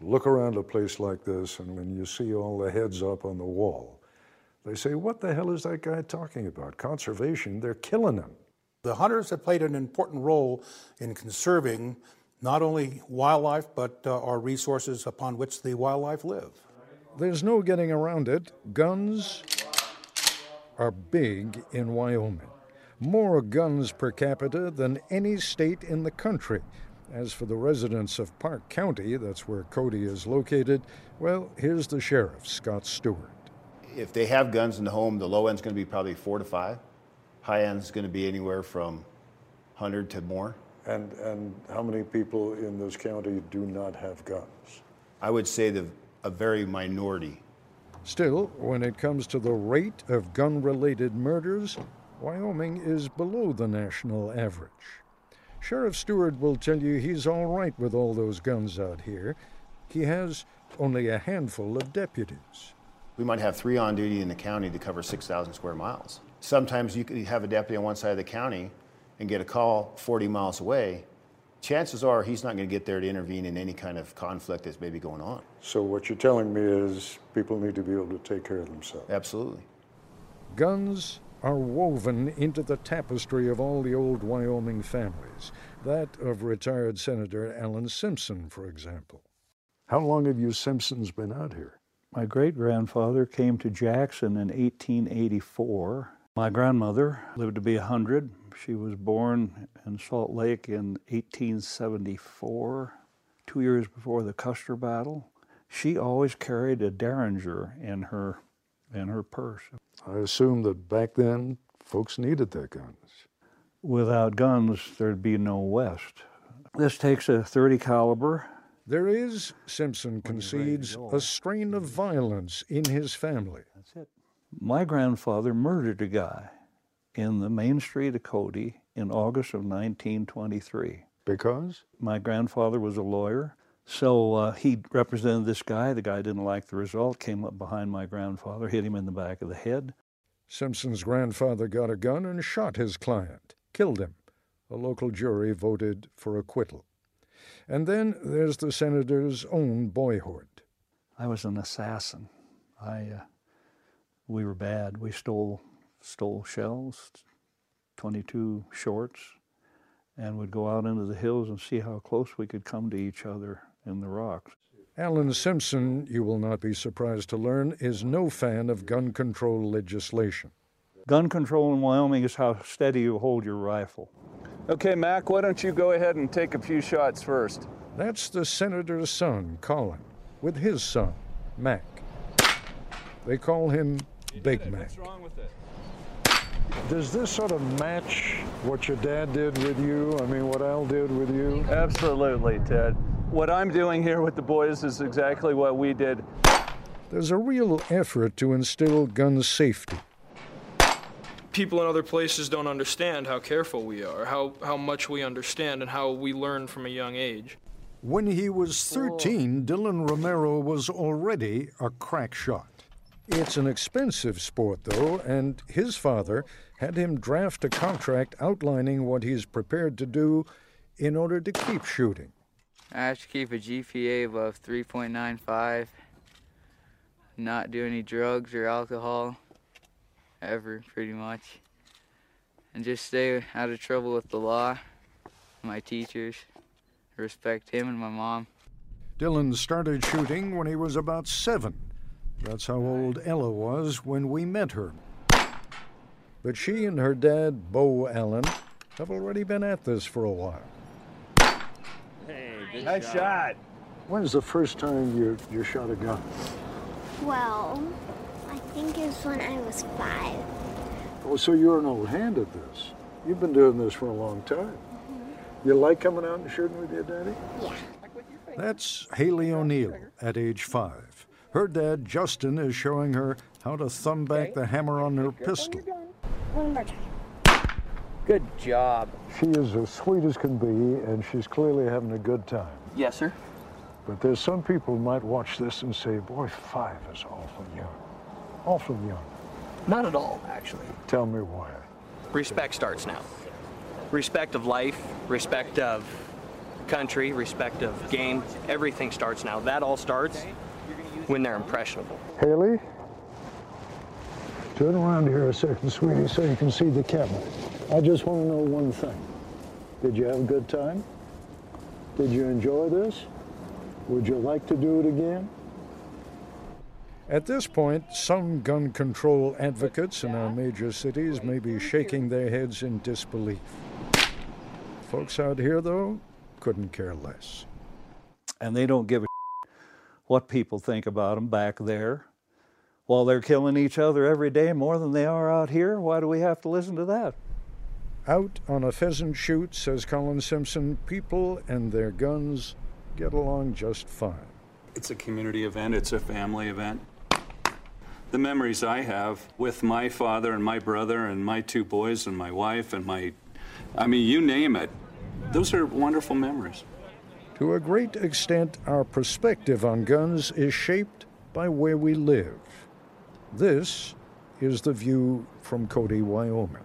look around a place like this and when you see all the heads up on the wall, they say, What the hell is that guy talking about? Conservation? They're killing them. The hunters have played an important role in conserving not only wildlife, but uh, our resources upon which the wildlife live. There's no getting around it. Guns are big in Wyoming. More guns per capita than any state in the country. As for the residents of Park County, that's where Cody is located, well, here's the sheriff, Scott Stewart. If they have guns in the home, the low end's going to be probably four to five. High end's going to be anywhere from 100 to more. And, and how many people in this county do not have guns? I would say the, a very minority. Still, when it comes to the rate of gun related murders, Wyoming is below the national average. Sheriff Stewart will tell you he's all right with all those guns out here. He has only a handful of deputies. We might have three on duty in the county to cover 6,000 square miles. Sometimes you could have a deputy on one side of the county and get a call 40 miles away. Chances are he's not going to get there to intervene in any kind of conflict that's maybe going on. So, what you're telling me is people need to be able to take care of themselves. Absolutely. Guns are woven into the tapestry of all the old Wyoming families, that of retired Senator Alan Simpson, for example. How long have you Simpsons been out here? My great grandfather came to Jackson in 1884. My grandmother lived to be 100. She was born in Salt Lake in 1874, two years before the Custer battle. She always carried a Derringer in her in her purse. I assume that back then folks needed their guns. Without guns, there'd be no West. This takes a 30 caliber There is, Simpson concedes, a strain of violence in his family. That's it. My grandfather murdered a guy in the main street of Cody in August of 1923. Because? My grandfather was a lawyer, so uh, he represented this guy. The guy didn't like the result, came up behind my grandfather, hit him in the back of the head. Simpson's grandfather got a gun and shot his client, killed him. A local jury voted for acquittal. And then there's the senator's own boyhood. I was an assassin. I, uh, we were bad. We stole, stole shells, 22 shorts, and would go out into the hills and see how close we could come to each other in the rocks. Alan Simpson, you will not be surprised to learn, is no fan of gun control legislation. Gun control in Wyoming is how steady you hold your rifle. Okay, Mac, why don't you go ahead and take a few shots first? That's the senator's son, Colin, with his son, Mac. They call him Big Mac. What's wrong with it? Does this sort of match what your dad did with you? I mean, what Al did with you? Absolutely, Ted. What I'm doing here with the boys is exactly what we did. There's a real effort to instill gun safety. People in other places don't understand how careful we are, how, how much we understand, and how we learn from a young age. When he was 13, Dylan Romero was already a crack shot. It's an expensive sport, though, and his father had him draft a contract outlining what he's prepared to do in order to keep shooting. I have to keep a GPA above 3.95, not do any drugs or alcohol, ever, pretty much, and just stay out of trouble with the law, my teachers, respect him and my mom. Dylan started shooting when he was about seven. That's how old Ella was when we met her. But she and her dad, Bo Allen, have already been at this for a while. Hey, good nice shot. When's the first time you, you shot a gun? Well, I think it was when I was five. Oh, so you're an old hand at this. You've been doing this for a long time. Mm-hmm. You like coming out and shooting with your daddy? Yeah. That's Haley O'Neill at age five. Her dad, Justin, is showing her how to thumb back the hammer on her pistol. One more time. Good job. She is as sweet as can be, and she's clearly having a good time. Yes, sir. But there's some people who might watch this and say, boy, five is awful young. Awful young. Not at all, actually. Tell me why. Respect starts now. Respect of life, respect of country, respect of game, everything starts now. That all starts when they're impressionable. Haley, turn around here a second, sweetie, so you can see the camera. I just want to know one thing. Did you have a good time? Did you enjoy this? Would you like to do it again? At this point, some gun control advocates in our major cities may be shaking their heads in disbelief. Folks out here, though, couldn't care less. And they don't give a what people think about them back there. While they're killing each other every day more than they are out here, why do we have to listen to that? Out on a pheasant shoot, says Colin Simpson, people and their guns get along just fine. It's a community event, it's a family event. The memories I have with my father and my brother and my two boys and my wife and my, I mean, you name it, those are wonderful memories. To a great extent, our perspective on guns is shaped by where we live. This is the view from Cody, Wyoming.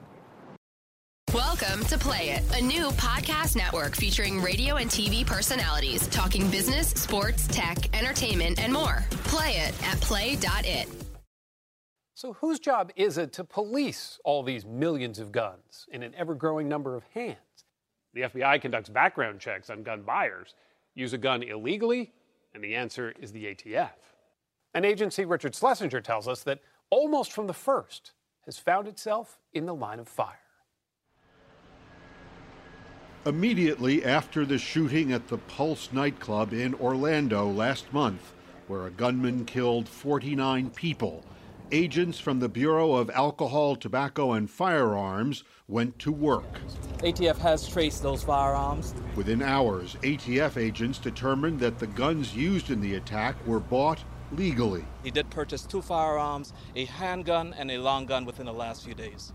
Welcome to Play It, a new podcast network featuring radio and TV personalities talking business, sports, tech, entertainment, and more. Play it at play.it. So, whose job is it to police all these millions of guns in an ever growing number of hands? The FBI conducts background checks on gun buyers. Use a gun illegally? And the answer is the ATF. An agency Richard Schlesinger tells us that almost from the first has found itself in the line of fire. Immediately after the shooting at the Pulse nightclub in Orlando last month, where a gunman killed 49 people, agents from the Bureau of Alcohol, Tobacco, and Firearms went to work. ATF has traced those firearms. Within hours, ATF agents determined that the guns used in the attack were bought legally. He did purchase two firearms, a handgun and a long gun within the last few days.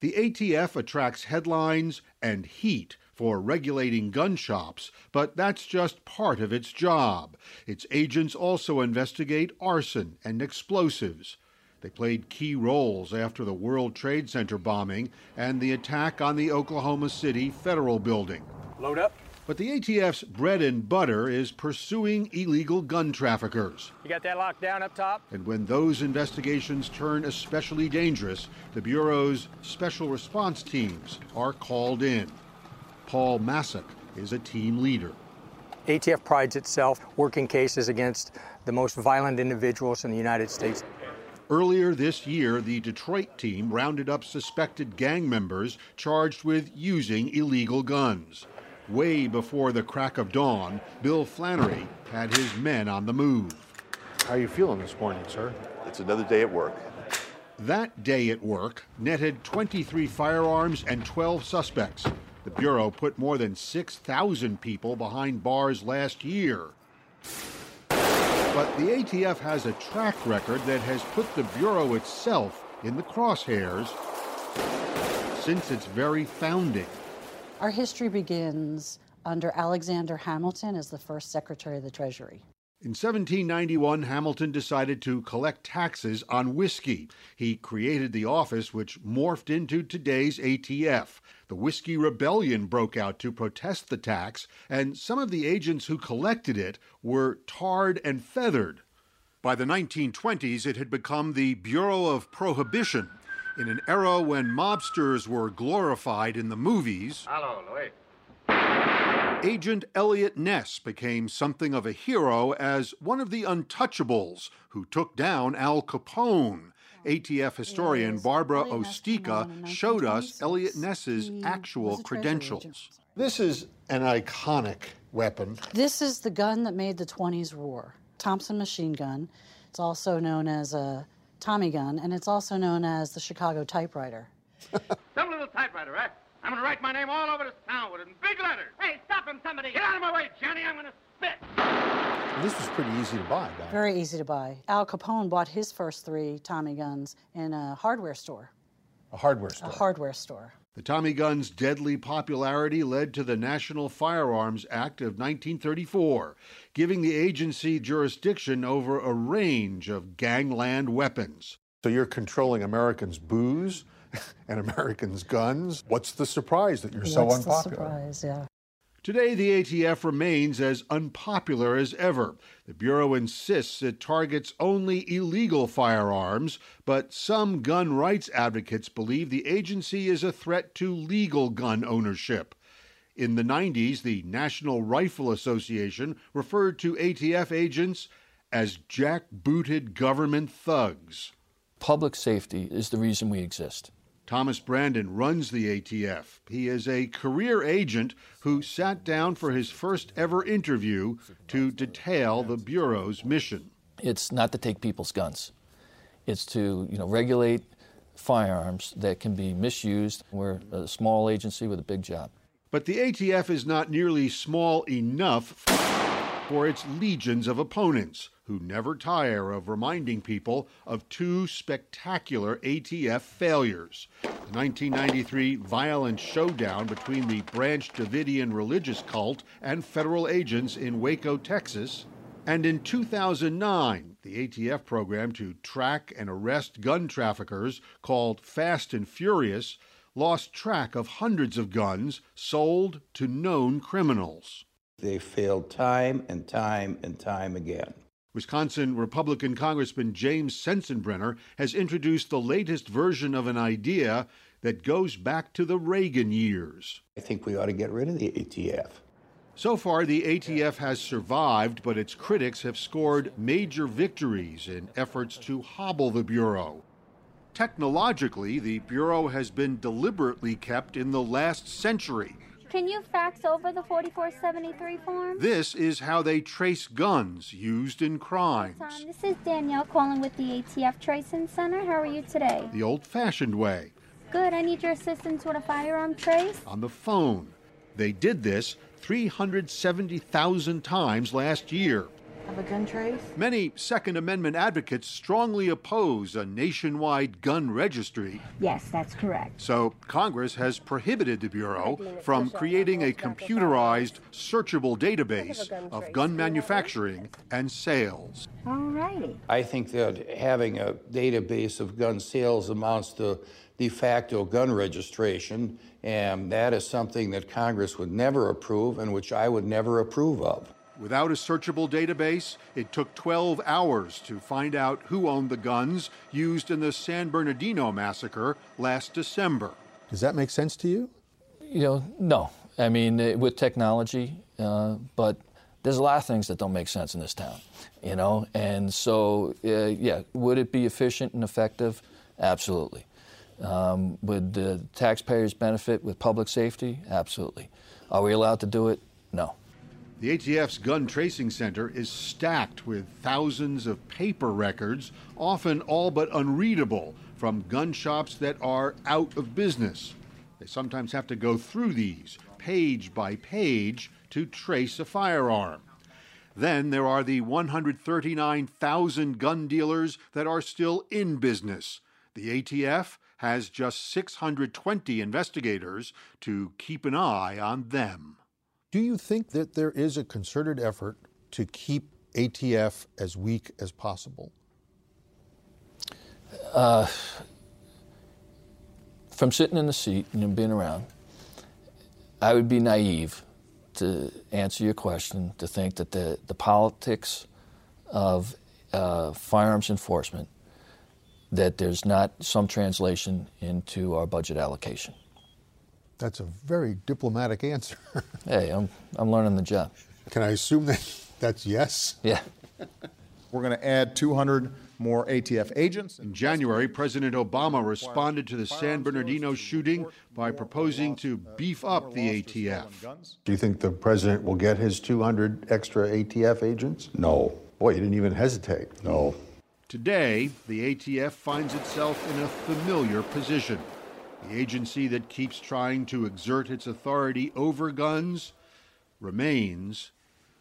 The ATF attracts headlines and heat for regulating gun shops, but that's just part of its job. Its agents also investigate arson and explosives. They played key roles after the World Trade Center bombing and the attack on the Oklahoma City Federal Building. Load up. But the ATF's bread and butter is pursuing illegal gun traffickers. You got that locked down up top? And when those investigations turn especially dangerous, the Bureau's special response teams are called in. Paul Masek is a team leader. ATF prides itself working cases against the most violent individuals in the United States. Earlier this year, the Detroit team rounded up suspected gang members charged with using illegal guns. Way before the crack of dawn, Bill Flannery had his men on the move. How are you feeling this morning, sir? It's another day at work. That day at work netted 23 firearms and 12 suspects. The Bureau put more than 6,000 people behind bars last year. But the ATF has a track record that has put the Bureau itself in the crosshairs since its very founding. Our history begins under Alexander Hamilton as the first Secretary of the Treasury. In 1791, Hamilton decided to collect taxes on whiskey. He created the office which morphed into today's ATF. The Whiskey Rebellion broke out to protest the tax, and some of the agents who collected it were tarred and feathered. By the 1920s, it had become the Bureau of Prohibition. In an era when mobsters were glorified in the movies, Hello, Louis. Agent Eliot Ness became something of a hero as one of the untouchables who took down Al Capone. Oh, ATF historian Barbara Osteika showed us Eliot Ness's actual credentials. This is an iconic weapon. This is the gun that made the 20s roar Thompson machine gun. It's also known as a Tommy gun, and it's also known as the Chicago typewriter. Some little typewriter, right? I'm gonna write my name all over this town with it in big letters. Hey, stop him, somebody! Get out of my way, Johnny! I'm gonna spit. This was pretty easy to buy back. Very easy to buy. Al Capone bought his first three Tommy guns in a hardware store. A hardware store. A hardware store. The Tommy gun's deadly popularity led to the National Firearms Act of 1934, giving the agency jurisdiction over a range of gangland weapons. So you're controlling Americans' booze and Americans' guns. What's the surprise that you're so What's unpopular? The surprise, yeah. Today, the ATF remains as unpopular as ever. The Bureau insists it targets only illegal firearms, but some gun rights advocates believe the agency is a threat to legal gun ownership. In the 90s, the National Rifle Association referred to ATF agents as jack-booted government thugs. Public safety is the reason we exist. Thomas Brandon runs the ATF. He is a career agent who sat down for his first ever interview to detail the Bureau's mission. It's not to take people's guns. It's to, you know, regulate firearms that can be misused. We're a small agency with a big job. But the ATF is not nearly small enough for its legions of opponents who never tire of reminding people of two spectacular ATF failures. The 1993 violent showdown between the Branch Davidian religious cult and federal agents in Waco, Texas, and in 2009, the ATF program to track and arrest gun traffickers called Fast and Furious lost track of hundreds of guns sold to known criminals. They failed time and time and time again. Wisconsin Republican Congressman James Sensenbrenner has introduced the latest version of an idea that goes back to the Reagan years. I think we ought to get rid of the ATF. So far, the ATF has survived, but its critics have scored major victories in efforts to hobble the Bureau. Technologically, the Bureau has been deliberately kept in the last century. Can you fax over the 4473 form? This is how they trace guns used in crimes. Um, this is Danielle calling with the ATF Tracing Center. How are you today? The old fashioned way, Good. I need your assistance with a firearm trace. on the phone. They did this 370,000 times last year. Have a gun trace? Many Second Amendment advocates strongly oppose a nationwide gun registry, Yes, that's correct. so Congress has prohibited the Bureau from creating a computerized, searchable database of gun manufacturing and sales. All righty. I think that having a database of gun sales amounts to de facto gun registration, and that is something that Congress would never approve and which I would never approve of. Without a searchable database, it took 12 hours to find out who owned the guns used in the San Bernardino massacre last December. Does that make sense to you? You know, no. I mean, uh, with technology, uh, but there's a lot of things that don't make sense in this town, you know? And so, uh, yeah, would it be efficient and effective? Absolutely. Um, would the taxpayers benefit with public safety? Absolutely. Are we allowed to do it? No. The ATF's Gun Tracing Center is stacked with thousands of paper records, often all but unreadable, from gun shops that are out of business. They sometimes have to go through these, page by page, to trace a firearm. Then there are the 139,000 gun dealers that are still in business. The ATF has just 620 investigators to keep an eye on them. Do you think that there is a concerted effort to keep ATF as weak as possible? Uh, from sitting in the seat and being around, I would be naive to answer your question to think that the, the politics of uh, firearms enforcement that there's not some translation into our budget allocation. That's a very diplomatic answer. hey, I'm, I'm learning the job. Can I assume that that's yes? Yeah. We're going to add 200 more ATF agents. In January, President Obama responded to the San Bernardino shooting by proposing to beef up the ATF. Do you think the president will get his 200 extra ATF agents? No. Boy, you didn't even hesitate. No. Today, the ATF finds itself in a familiar position. The agency that keeps trying to exert its authority over guns remains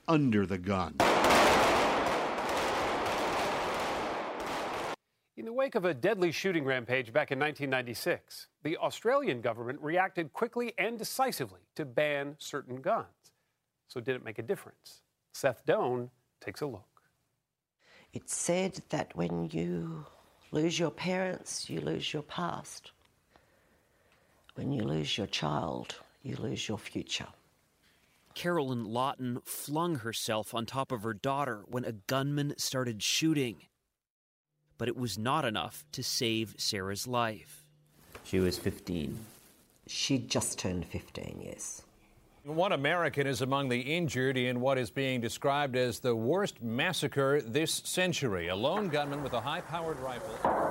under the gun. In the wake of a deadly shooting rampage back in 1996, the Australian government reacted quickly and decisively to ban certain guns. So, did it make a difference? Seth Doane takes a look. It's said that when you lose your parents, you lose your past. When you lose your child, you lose your future. Carolyn Loughton flung herself on top of her daughter when a gunman started shooting. But it was not enough to save Sarah's life. She was 15. She just turned 15, yes. One American is among the injured in what is being described as the worst massacre this century. A lone gunman with a high powered rifle.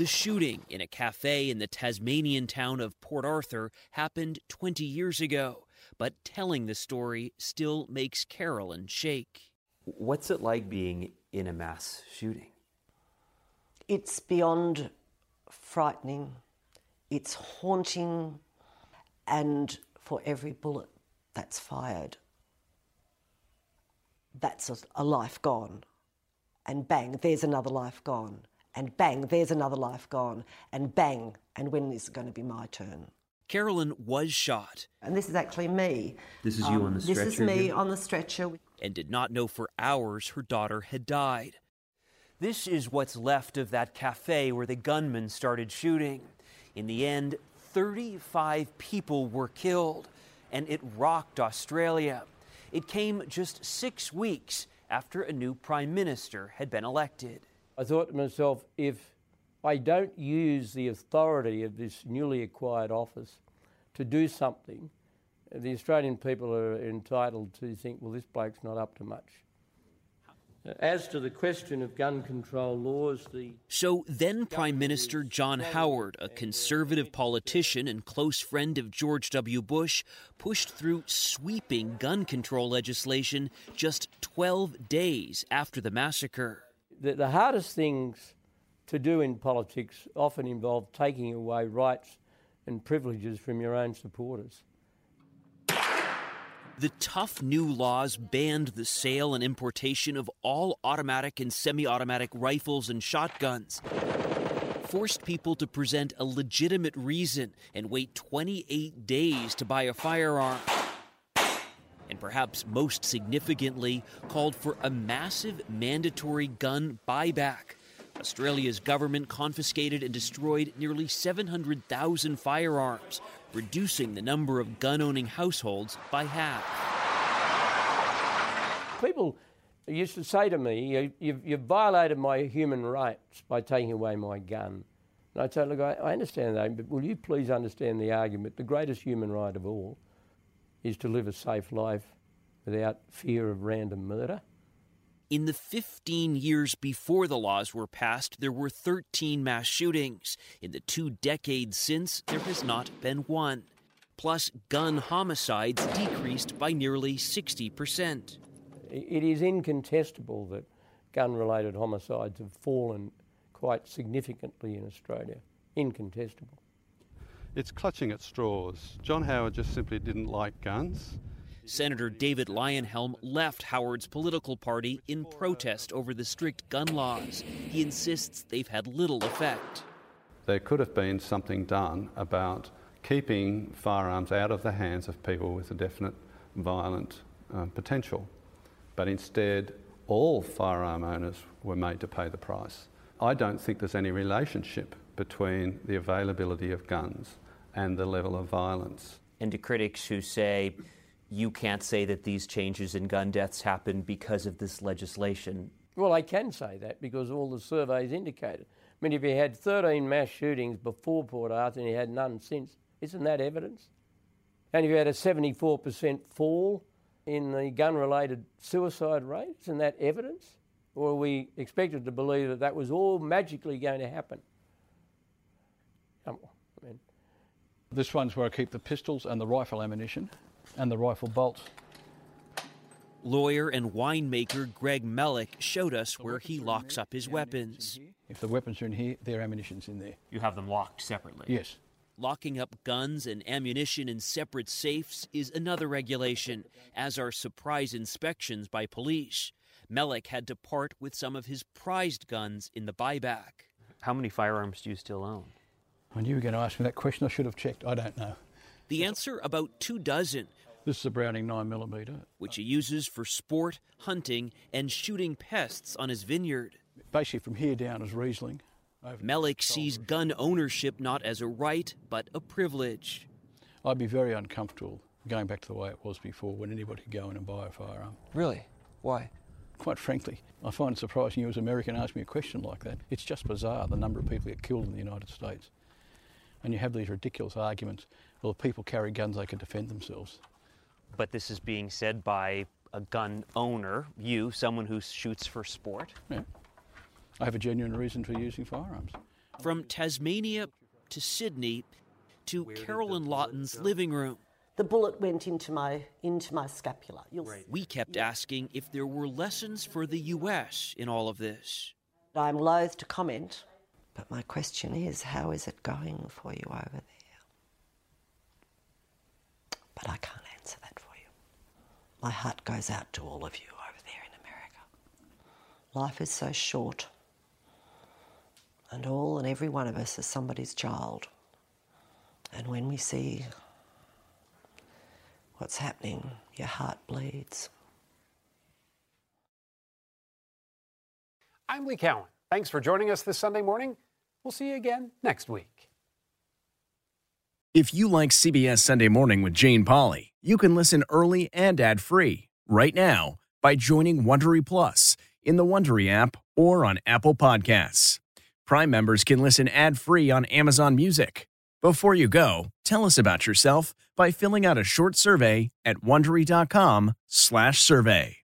The shooting in a cafe in the Tasmanian town of Port Arthur happened 20 years ago, but telling the story still makes Carolyn shake. What's it like being in a mass shooting? It's beyond frightening, it's haunting, and for every bullet that's fired, that's a, a life gone. And bang, there's another life gone. And bang, there's another life gone. And bang, and when is it going to be my turn? Carolyn was shot. And this is actually me. This is you Um, on the stretcher? This is me here? on the stretcher. and did not know for hours her daughter had died. This is what's left of that cafe where the gunman started shooting. In the end, 35 people were killed, and it rocked Australia. It came just six weeks after a new prime minister had been elected. I thought to myself, if I don't use the authority of this newly acquired office to do something, the Australian people are entitled to think, well, this bloke's not up to much. As to the question of gun control laws, the So then Prime Minister John Howard, a conservative politician and close friend of George W. Bush, pushed through sweeping gun control legislation just 12 days after the massacre. The, the hardest things to do in politics often involve taking away rights and privileges from your own supporters. The tough new laws banned the sale and importation of all automatic and semi automatic rifles and shotguns, forced people to present a legitimate reason and wait 28 days to buy a firearm. And perhaps most significantly, called for a massive mandatory gun buyback. Australia's government confiscated and destroyed nearly 700,000 firearms, reducing the number of gun owning households by half. People used to say to me, you, you've, you've violated my human rights by taking away my gun. And I'd say, look, I, I understand that, but will you please understand the argument? The greatest human right of all is to live a safe life without fear of random murder. In the 15 years before the laws were passed, there were 13 mass shootings. In the two decades since, there has not been one. Plus, gun homicides decreased by nearly 60%. It is incontestable that gun related homicides have fallen quite significantly in Australia. Incontestable. It's clutching at straws. John Howard just simply didn't like guns. Senator David Leyonhjelm left Howard's political party in protest over the strict gun laws. He insists they've had little effect. There could have been something done about keeping firearms out of the hands of people with a definite violent uh, potential. But instead, all firearm owners were made to pay the price. I don't think there's any relationship between the availability of guns and the level of violence. And to critics who say you can't say that these changes in gun deaths happened because of this legislation. Well, I can say that because all the surveys indicate it. I mean, if you had 13 mass shootings before Port Arthur and you had none since, isn't that evidence? And if you had a 74% fall in the gun related suicide rate, isn't that evidence? Or are we expected to believe that that was all magically going to happen? Come on. I mean, this one's where I keep the pistols and the rifle ammunition and the rifle bolts. Lawyer and winemaker Greg Mellick showed us where he locks up his weapons. If the weapons are in here, their ammunition's in there. You have them locked separately? Yes. Locking up guns and ammunition in separate safes is another regulation, as are surprise inspections by police. Mellick had to part with some of his prized guns in the buyback. How many firearms do you still own? I knew you were going to ask me that question. I should have checked. I don't know. The answer about two dozen. This is a Browning 9mm. Which he uses for sport, hunting, and shooting pests on his vineyard. Basically, from here down is Riesling. Mellick sees gun ownership not as a right, but a privilege. I'd be very uncomfortable going back to the way it was before when anybody could go in and buy a firearm. Really? Why? Quite frankly, I find it surprising you as an American ask me a question like that. It's just bizarre the number of people get killed in the United States. And you have these ridiculous arguments well, if people carry guns, they can defend themselves. But this is being said by a gun owner, you, someone who shoots for sport. Yeah. I have a genuine reason for using firearms. From Tasmania to Sydney to Carolyn Loughton's living room. The bullet went into my into my scapula. You'll right. We kept asking if there were lessons for the U.S. in all of this. I'm loath to comment, but my question is, how is it going for you over there? But I can't answer that for you. My heart goes out to all of you over there in America. Life is so short, and all and every one of us is somebody's child. And when we see what's happening, your heart bleeds. I'm Lee Cowan. Thanks for joining us this Sunday morning. We'll see you again next week. If you like CBS Sunday Morning with Jane Pauley, you can listen early and ad-free right now by joining Wondery Plus in the Wondery app or on Apple Podcasts. Prime members can listen ad-free on Amazon Music. Before you go, tell us about yourself by filling out a short survey at wondery.com/survey.